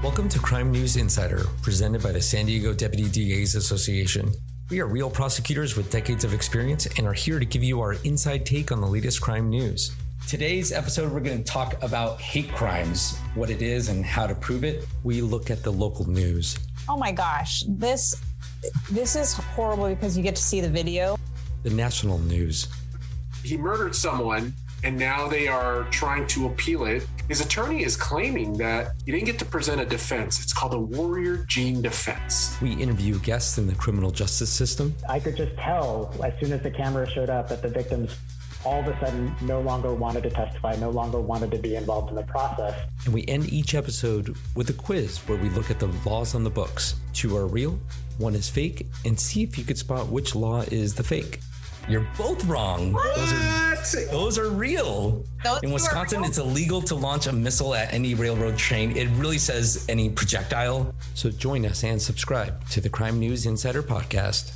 Welcome to Crime News Insider, presented by the San Diego Deputy DAs Association. We are real prosecutors with decades of experience and are here to give you our inside take on the latest crime news. Today's episode, we're going to talk about hate crimes, what it is, and how to prove it. We look at the local news. Oh my gosh, this this is horrible because you get to see the video. The national news. He murdered someone and now they are trying to appeal it. His attorney is claiming that he didn't get to present a defense. It's called a Warrior Gene defense. We interview guests in the criminal justice system. I could just tell as soon as the camera showed up that the victims all of a sudden no longer wanted to testify, no longer wanted to be involved in the process. And we end each episode with a quiz where we look at the laws on the books. Two are real, one is fake, and see if you could spot which law is the fake. You're both wrong. What? Those are, those are real. Those In Wisconsin, real? it's illegal to launch a missile at any railroad train. It really says any projectile. So join us and subscribe to the Crime News Insider podcast.